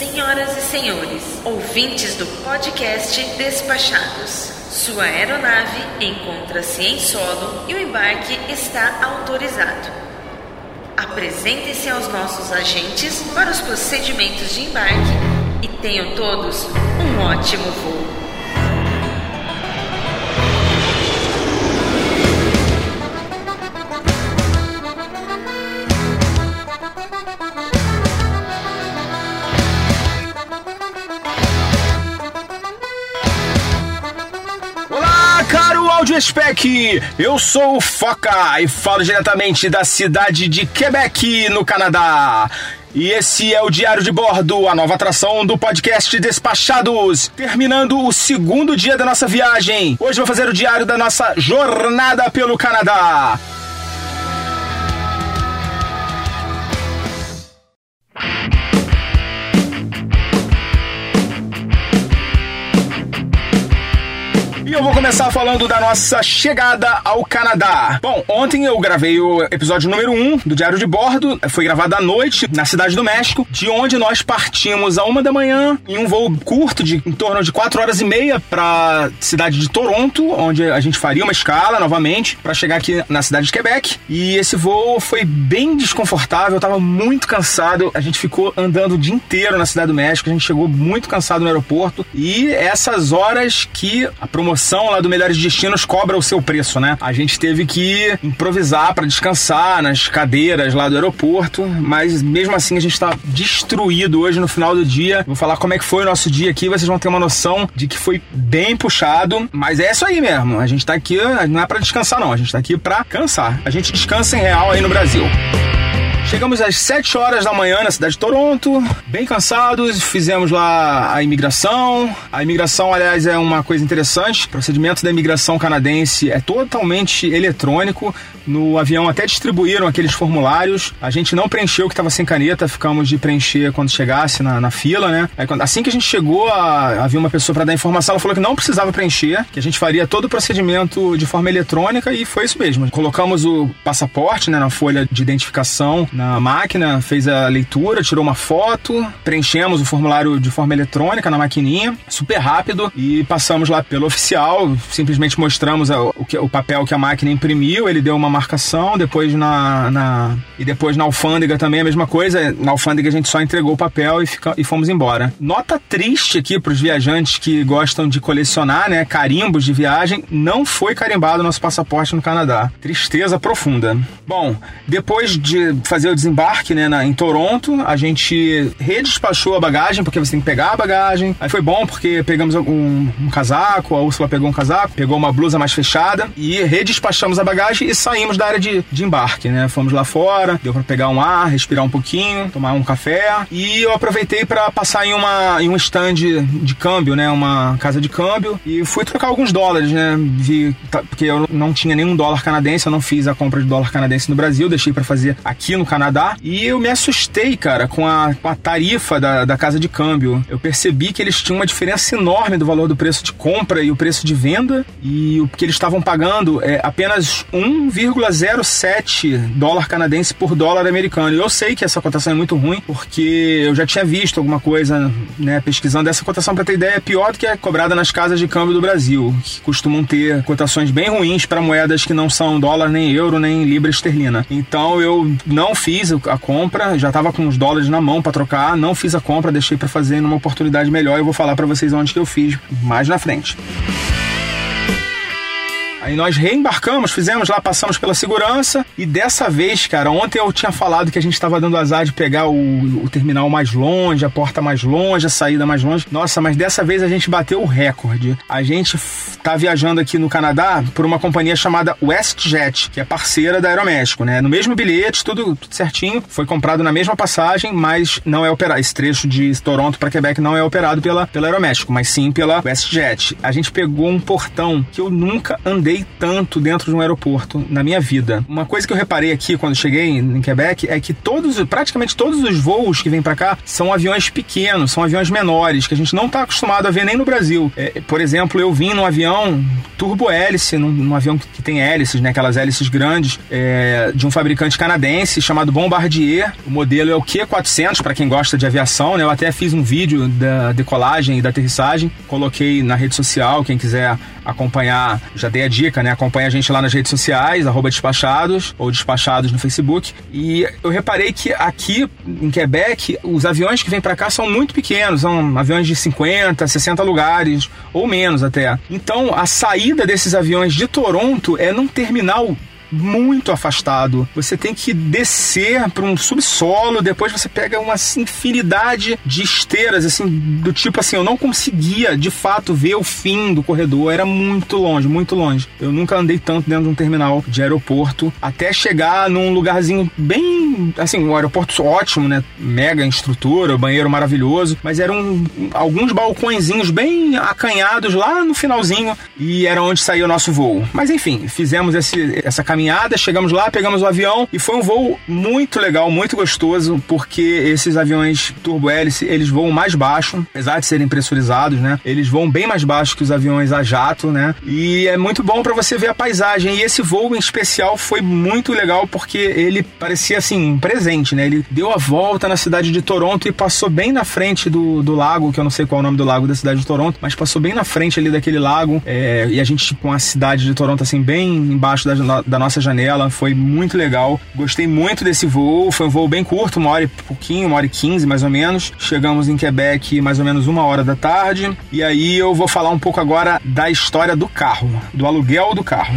Senhoras e senhores, ouvintes do podcast Despachados, sua aeronave encontra-se em solo e o embarque está autorizado. Apresentem-se aos nossos agentes para os procedimentos de embarque e tenham todos um ótimo voo. Audiespec! Eu sou o Foca e falo diretamente da cidade de Quebec, no Canadá. E esse é o Diário de Bordo, a nova atração do podcast Despachados. Terminando o segundo dia da nossa viagem. Hoje vou fazer o diário da nossa jornada pelo Canadá. Eu vou começar falando da nossa chegada ao Canadá. Bom, ontem eu gravei o episódio número 1 do Diário de Bordo. Foi gravado à noite na cidade do México, de onde nós partimos a uma da manhã em um voo curto de em torno de 4 horas e meia para cidade de Toronto, onde a gente faria uma escala novamente para chegar aqui na cidade de Quebec. E esse voo foi bem desconfortável, eu tava muito cansado. A gente ficou andando o dia inteiro na cidade do México, a gente chegou muito cansado no aeroporto e essas horas que a promoção lá do Melhores Destinos cobra o seu preço, né? A gente teve que improvisar para descansar nas cadeiras lá do aeroporto, mas mesmo assim a gente tá destruído hoje no final do dia. Vou falar como é que foi o nosso dia aqui, vocês vão ter uma noção de que foi bem puxado, mas é isso aí mesmo. A gente tá aqui, não é para descansar não, a gente tá aqui para cansar. A gente descansa em real aí no Brasil. Chegamos às 7 horas da manhã na cidade de Toronto, bem cansados, fizemos lá a imigração. A imigração, aliás, é uma coisa interessante. O procedimento da imigração canadense é totalmente eletrônico. No avião até distribuíram aqueles formulários. A gente não preencheu que estava sem caneta, ficamos de preencher quando chegasse na, na fila, né? Aí, assim que a gente chegou, a, havia uma pessoa para dar informação, ela falou que não precisava preencher, que a gente faria todo o procedimento de forma eletrônica e foi isso mesmo. Colocamos o passaporte né, na folha de identificação na máquina, fez a leitura, tirou uma foto, preenchemos o formulário de forma eletrônica na maquininha, super rápido, e passamos lá pelo oficial, simplesmente mostramos a, o, que, o papel que a máquina imprimiu, ele deu uma marcação, depois na, na e depois na alfândega também a mesma coisa, na alfândega a gente só entregou o papel e, fica, e fomos embora. Nota triste aqui para os viajantes que gostam de colecionar, né, carimbos de viagem, não foi carimbado nosso passaporte no Canadá. Tristeza profunda. Bom, depois de fazer o desembarque, né, na, em Toronto, a gente redespachou a bagagem, porque você tem que pegar a bagagem. Aí foi bom porque pegamos um, um casaco, a Úrsula pegou um casaco, pegou uma blusa mais fechada e redespachamos a bagagem e saímos da área de, de embarque, né? Fomos lá fora, deu para pegar um ar, respirar um pouquinho, tomar um café e eu aproveitei para passar em uma em um stand de câmbio, né? Uma casa de câmbio e fui trocar alguns dólares, né? Vi, tá, porque eu não tinha nenhum dólar canadense, eu não fiz a compra de dólar canadense no Brasil, deixei para fazer aqui no Canadá e eu me assustei, cara, com a, com a tarifa da, da casa de câmbio. Eu percebi que eles tinham uma diferença enorme do valor do preço de compra e o preço de venda e o que eles estavam pagando é apenas 1,07 dólar canadense por dólar americano. E eu sei que essa cotação é muito ruim porque eu já tinha visto alguma coisa, né, pesquisando essa cotação para ter ideia é pior do que a cobrada nas casas de câmbio do Brasil, que costumam ter cotações bem ruins para moedas que não são dólar, nem euro, nem libra esterlina. Então eu não fiz a compra, já estava com os dólares na mão para trocar, não fiz a compra, deixei para fazer numa oportunidade melhor. Eu vou falar para vocês onde que eu fiz mais na frente. Aí nós reembarcamos, fizemos lá, passamos pela segurança e dessa vez, cara, ontem eu tinha falado que a gente estava dando azar de pegar o, o, terminal mais longe, a porta mais longe, a saída mais longe. Nossa, mas dessa vez a gente bateu o recorde. A gente tá viajando aqui no Canadá por uma companhia chamada WestJet, que é parceira da Aeroméxico, né? No mesmo bilhete, tudo, tudo certinho, foi comprado na mesma passagem, mas não é operado. Esse trecho de Toronto para Quebec não é operado pela, pela Aeroméxico, mas sim pela WestJet. A gente pegou um portão que eu nunca andei tanto dentro de um aeroporto na minha vida. Uma coisa que eu reparei aqui quando cheguei em Quebec é que todos, praticamente todos os voos que vêm para cá são aviões pequenos, são aviões menores, que a gente não está acostumado a ver nem no Brasil. É, por exemplo, eu vim num avião turbo-hélice, num, num, avião que, que, tem hélices, né, aquelas hélices grandes, é, de um fabricante canadense chamado Bombardier. O modelo é o Q400, para quem gosta de aviação, né? Eu até fiz um vídeo da decolagem e da aterrissagem, coloquei na rede social, quem quiser acompanhar, já dei a dica, né? Acompanha a gente lá nas redes sociais, despachados ou despachados no Facebook. E eu reparei que aqui em Quebec, os aviões que vêm para cá são muito pequenos, são aviões de 50, 60 lugares ou menos até. Então, a saída desses aviões de Toronto é num terminal muito afastado. Você tem que descer para um subsolo, depois você pega uma infinidade de esteiras, assim, do tipo assim, eu não conseguia de fato ver o fim do corredor, era muito longe, muito longe. Eu nunca andei tanto dentro de um terminal de aeroporto, até chegar num lugarzinho bem, assim, um aeroporto ótimo, né? Mega estrutura, banheiro maravilhoso, mas eram alguns balcõezinhos bem acanhados lá no finalzinho e era onde saía o nosso voo. Mas enfim, fizemos esse, essa caminhada caminhada, chegamos lá, pegamos o avião e foi um voo muito legal, muito gostoso, porque esses aviões turbo-hélice, eles voam mais baixo, apesar de serem pressurizados, né? Eles voam bem mais baixo que os aviões a jato, né? E é muito bom para você ver a paisagem. E esse voo em especial foi muito legal porque ele parecia assim, um presente, né? Ele deu a volta na cidade de Toronto e passou bem na frente do, do lago, que eu não sei qual é o nome do lago da cidade de Toronto, mas passou bem na frente ali daquele lago. É, e a gente com a cidade de Toronto assim, bem embaixo da, da nossa nossa janela, foi muito legal. Gostei muito desse voo, foi um voo bem curto, uma hora e pouquinho, uma hora e quinze mais ou menos. Chegamos em Quebec mais ou menos uma hora da tarde. E aí eu vou falar um pouco agora da história do carro, do aluguel do carro.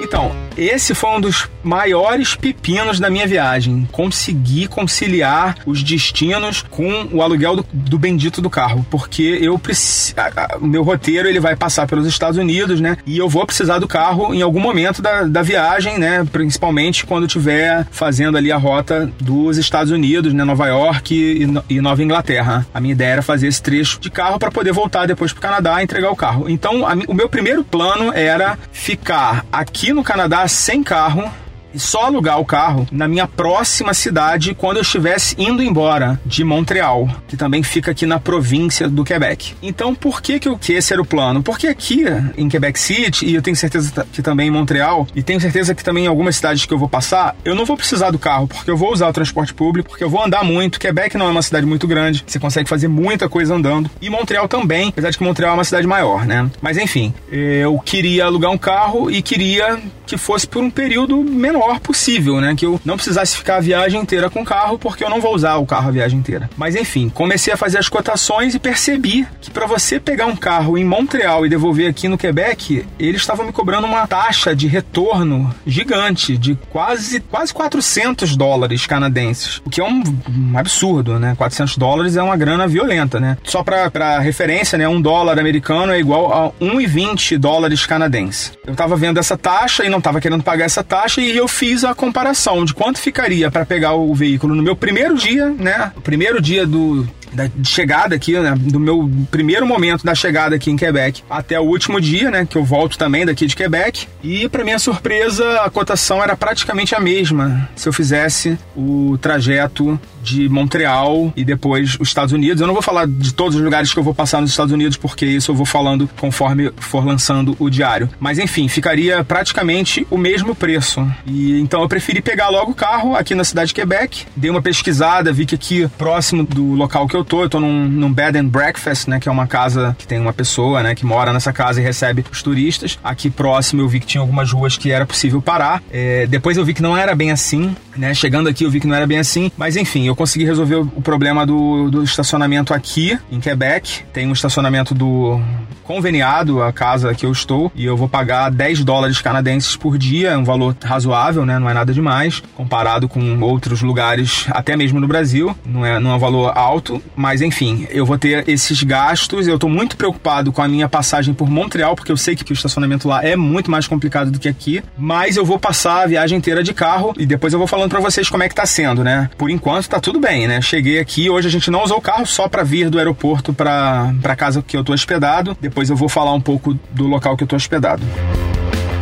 Então, esse foi um dos maiores pepinos da minha viagem. Conseguir conciliar os destinos com o aluguel do, do bendito do carro, porque eu preciso. Meu roteiro ele vai passar pelos Estados Unidos, né? E eu vou precisar do carro em algum momento da, da viagem, né? Principalmente quando estiver fazendo ali a rota dos Estados Unidos, né? Nova York e, e Nova Inglaterra. A minha ideia era fazer esse trecho de carro para poder voltar depois para o Canadá e entregar o carro. Então, a, o meu primeiro plano era ficar aqui no Canadá sem carro só alugar o carro na minha próxima cidade quando eu estivesse indo embora de Montreal, que também fica aqui na província do Quebec. Então, por que que, eu, que esse era o plano? Porque aqui em Quebec City, e eu tenho certeza que também em Montreal, e tenho certeza que também em algumas cidades que eu vou passar, eu não vou precisar do carro, porque eu vou usar o transporte público, porque eu vou andar muito. Quebec não é uma cidade muito grande, você consegue fazer muita coisa andando. E Montreal também, apesar de que Montreal é uma cidade maior, né? Mas enfim, eu queria alugar um carro e queria que fosse por um período menor menor possível, né? Que eu não precisasse ficar a viagem inteira com o carro, porque eu não vou usar o carro a viagem inteira. Mas enfim, comecei a fazer as cotações e percebi que para você pegar um carro em Montreal e devolver aqui no Quebec, eles estavam me cobrando uma taxa de retorno gigante, de quase, quase 400 dólares canadenses, o que é um, um absurdo, né? 400 dólares é uma grana violenta, né? Só para referência, né? Um dólar americano é igual a 1,20 dólares canadenses. Eu tava vendo essa taxa e não tava querendo pagar essa taxa e eu fiz a comparação de quanto ficaria para pegar o veículo no meu primeiro dia, né? O primeiro dia do, da chegada aqui, né, do meu primeiro momento da chegada aqui em Quebec até o último dia, né, que eu volto também daqui de Quebec. E para minha surpresa, a cotação era praticamente a mesma se eu fizesse o trajeto de Montreal e depois os Estados Unidos. Eu não vou falar de todos os lugares que eu vou passar nos Estados Unidos, porque isso eu vou falando conforme for lançando o diário. Mas enfim, ficaria praticamente o mesmo preço. E então eu preferi pegar logo o carro aqui na cidade de Quebec. Dei uma pesquisada, vi que aqui próximo do local que eu tô, eu tô num, num bed and breakfast, né, que é uma casa que tem uma pessoa, né, que mora nessa casa e recebe os turistas. Aqui próximo eu vi que tinha algumas ruas que era possível parar. É, depois eu vi que não era bem assim, né? Chegando aqui eu vi que não era bem assim, mas enfim, eu consegui resolver o problema do, do estacionamento aqui em Quebec. Tem um estacionamento do conveniado a casa que eu estou e eu vou pagar 10 dólares canadenses por dia, é um valor razoável, né? Não é nada demais comparado com outros lugares, até mesmo no Brasil, não é, não é um valor alto Mas enfim, eu vou ter esses gastos. Eu tô muito preocupado com a minha passagem por Montreal, porque eu sei que o estacionamento lá é muito mais complicado do que aqui. Mas eu vou passar a viagem inteira de carro e depois eu vou falando para vocês como é que tá sendo, né? Por enquanto tá tudo bem, né? Cheguei aqui, hoje a gente não usou o carro só para vir do aeroporto para casa que eu tô hospedado. Depois eu vou falar um pouco do local que eu tô hospedado.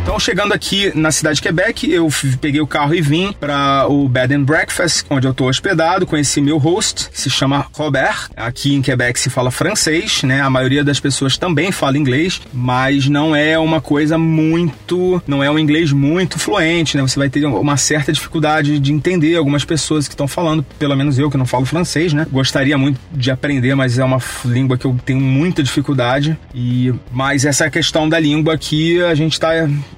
Então, chegando aqui na cidade de Quebec, eu peguei o carro e vim para o Bed and Breakfast, onde eu estou hospedado. Conheci meu host, que se chama Robert. Aqui em Quebec se fala francês, né? A maioria das pessoas também fala inglês, mas não é uma coisa muito. Não é um inglês muito fluente, né? Você vai ter uma certa dificuldade de entender algumas pessoas que estão falando, pelo menos eu que não falo francês, né? Gostaria muito de aprender, mas é uma língua que eu tenho muita dificuldade. E mas essa questão da língua aqui a gente está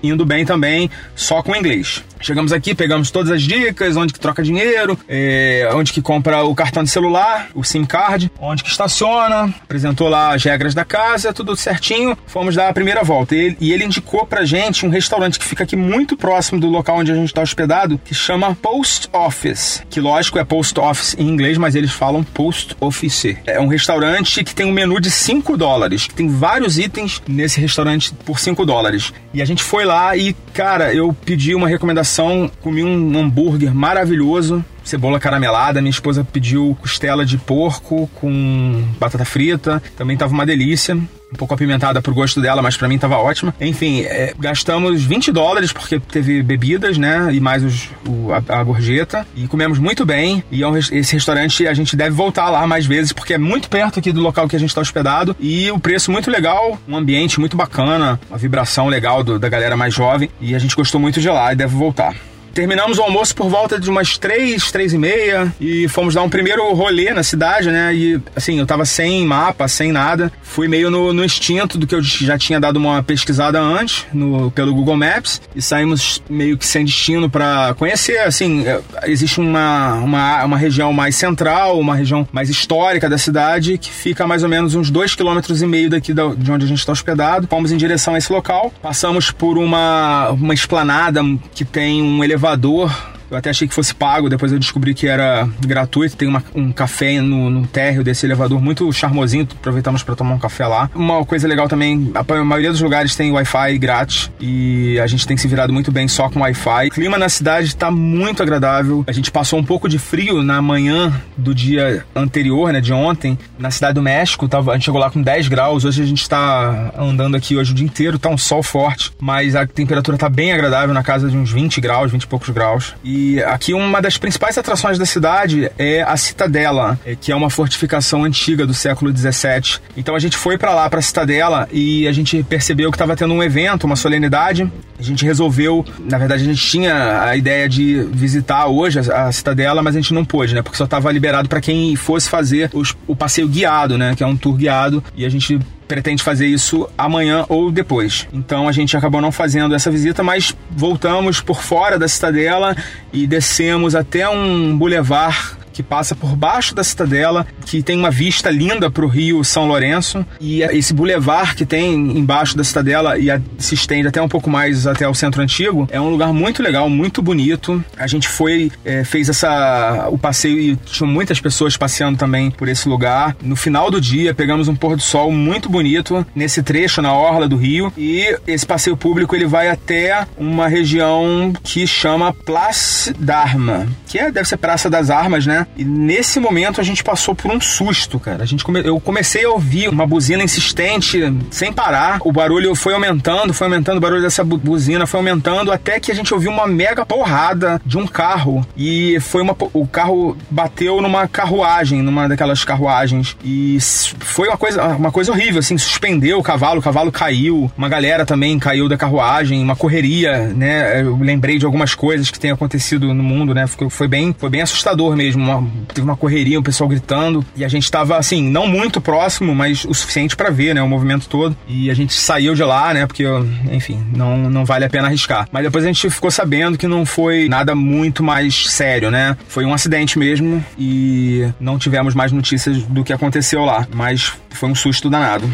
indo bem também só com inglês. Chegamos aqui, pegamos todas as dicas, onde que troca dinheiro, é, onde que compra o cartão de celular, o SIM card, onde que estaciona, apresentou lá as regras da casa, tudo certinho. Fomos dar a primeira volta. E ele, e ele indicou pra gente um restaurante que fica aqui muito próximo do local onde a gente está hospedado, que chama Post Office. Que lógico é Post Office em inglês, mas eles falam Post Office. É um restaurante que tem um menu de 5 dólares. Tem vários itens nesse restaurante por 5 dólares. E a gente foi lá e, cara, eu pedi uma recomendação comi um hambúrguer maravilhoso, cebola caramelada. Minha esposa pediu costela de porco com batata frita, também tava uma delícia. Um pouco apimentada pro gosto dela, mas para mim tava ótima. Enfim, é, gastamos 20 dólares porque teve bebidas, né? E mais os, o, a, a, gorjeta. E comemos muito bem. E é um, esse restaurante a gente deve voltar lá mais vezes porque é muito perto aqui do local que a gente está hospedado. E o preço muito legal, um ambiente muito bacana, uma vibração legal do, da galera mais jovem. E a gente gostou muito de lá e deve voltar. Terminamos o almoço por volta de umas três, três e meia e fomos dar um primeiro rolê na cidade, né? E assim, eu tava sem mapa, sem nada. Fui meio no, no instinto do que eu já tinha dado uma pesquisada antes no, pelo Google Maps e saímos meio que sem destino para conhecer. Assim, é, existe uma, uma, uma região mais central, uma região mais histórica da cidade que fica mais ou menos uns dois quilômetros e meio daqui da, de onde a gente está hospedado. Fomos em direção a esse local, passamos por uma, uma esplanada que tem um elevador elevador eu até achei que fosse pago, depois eu descobri que era gratuito. Tem uma, um café no, no térreo desse elevador muito charmosinho. Aproveitamos para tomar um café lá. Uma coisa legal também, a maioria dos lugares tem Wi-Fi grátis e a gente tem se virado muito bem só com Wi-Fi. O clima na cidade está muito agradável. A gente passou um pouco de frio na manhã do dia anterior, né, de ontem, na cidade do México. Tava, a gente chegou lá com 10 graus. Hoje a gente está andando aqui hoje o dia inteiro, tá um sol forte, mas a temperatura tá bem agradável, na casa de uns 20 graus, 20 e poucos graus. E e aqui uma das principais atrações da cidade é a Citadela, é, que é uma fortificação antiga do século 17. Então a gente foi para lá, para a Citadela, e a gente percebeu que estava tendo um evento, uma solenidade. A gente resolveu, na verdade a gente tinha a ideia de visitar hoje a, a Citadela, mas a gente não pôde, né? Porque só estava liberado para quem fosse fazer os, o passeio guiado, né? Que é um tour guiado. E a gente pretende fazer isso amanhã ou depois. Então a gente acabou não fazendo essa visita, mas voltamos por fora da cidadela e descemos até um bulevar que passa por baixo da cidadela, que tem uma vista linda para o rio São Lourenço. E esse bulevar que tem embaixo da cidadela e se estende até um pouco mais até o centro antigo, é um lugar muito legal, muito bonito. A gente foi, é, fez essa o passeio e tinha muitas pessoas passeando também por esse lugar. No final do dia, pegamos um pôr do sol muito bonito nesse trecho na orla do rio. E esse passeio público ele vai até uma região que chama Place d'Arma, que é, deve ser Praça das Armas, né? E nesse momento a gente passou por um susto, cara. A gente come... Eu comecei a ouvir uma buzina insistente, sem parar. O barulho foi aumentando, foi aumentando, o barulho dessa bu buzina foi aumentando, até que a gente ouviu uma mega porrada de um carro. E foi uma. O carro bateu numa carruagem, numa daquelas carruagens. E foi uma coisa, uma coisa horrível, assim, suspendeu o cavalo, o cavalo caiu. Uma galera também caiu da carruagem, uma correria, né? Eu lembrei de algumas coisas que têm acontecido no mundo, né? Foi bem, foi bem assustador mesmo. Teve uma correria, o pessoal gritando. E a gente tava, assim, não muito próximo, mas o suficiente para ver, né? O movimento todo. E a gente saiu de lá, né? Porque, enfim, não, não vale a pena arriscar. Mas depois a gente ficou sabendo que não foi nada muito mais sério, né? Foi um acidente mesmo e não tivemos mais notícias do que aconteceu lá. Mas foi um susto danado.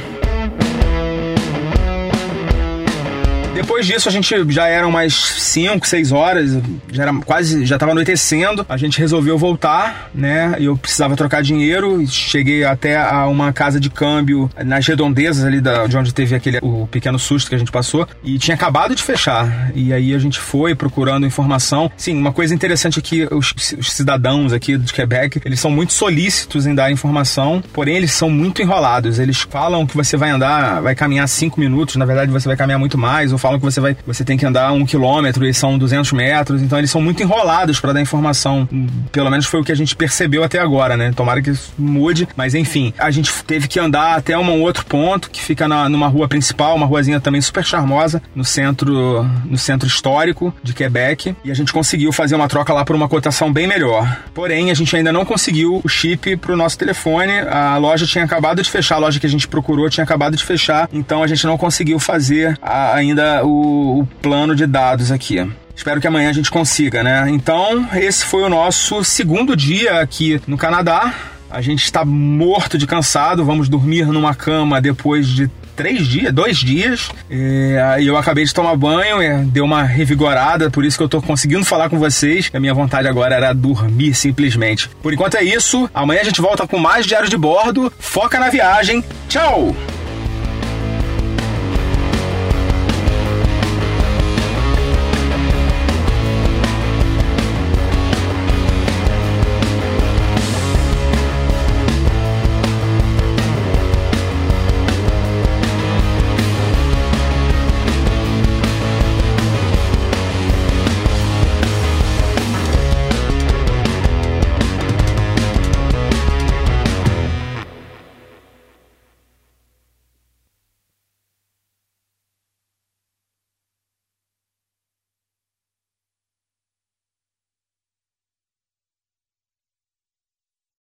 Depois disso, a gente já eram mais 5, 6 horas, já era quase, já tava anoitecendo. A gente resolveu voltar, né? E eu precisava trocar dinheiro. Cheguei até a uma casa de câmbio nas redondezas ali da, de onde teve aquele o pequeno susto que a gente passou. E tinha acabado de fechar. E aí a gente foi procurando informação. Sim, uma coisa interessante aqui, os, os cidadãos aqui de Quebec, eles são muito solícitos em dar informação, porém eles são muito enrolados. Eles falam que você vai andar, vai caminhar 5 minutos, na verdade você vai caminhar muito mais, ou falam que você vai, você tem que andar um quilômetro e são 200 metros, então eles são muito enrolados para dar informação. Pelo menos foi o que a gente percebeu até agora, né? Tomara que isso mude, mas enfim, a gente teve que andar até um outro ponto que fica na, numa rua principal, uma ruazinha também super charmosa, no centro, no centro histórico de Quebec, e a gente conseguiu fazer uma troca lá por uma cotação bem melhor. Porém, a gente ainda não conseguiu o chip para o nosso telefone. A loja tinha acabado de fechar, a loja que a gente procurou tinha acabado de fechar, então a gente não conseguiu fazer a, ainda o, o plano de dados aqui. Espero que amanhã a gente consiga, né? Então, esse foi o nosso segundo dia aqui no Canadá. A gente está morto de cansado, vamos dormir numa cama depois de três dias, dois dias. E eu acabei de tomar banho, é, deu uma revigorada, por isso que eu tô conseguindo falar com vocês. A minha vontade agora era dormir simplesmente. Por enquanto é isso. Amanhã a gente volta com mais diário de bordo. Foca na viagem. Tchau!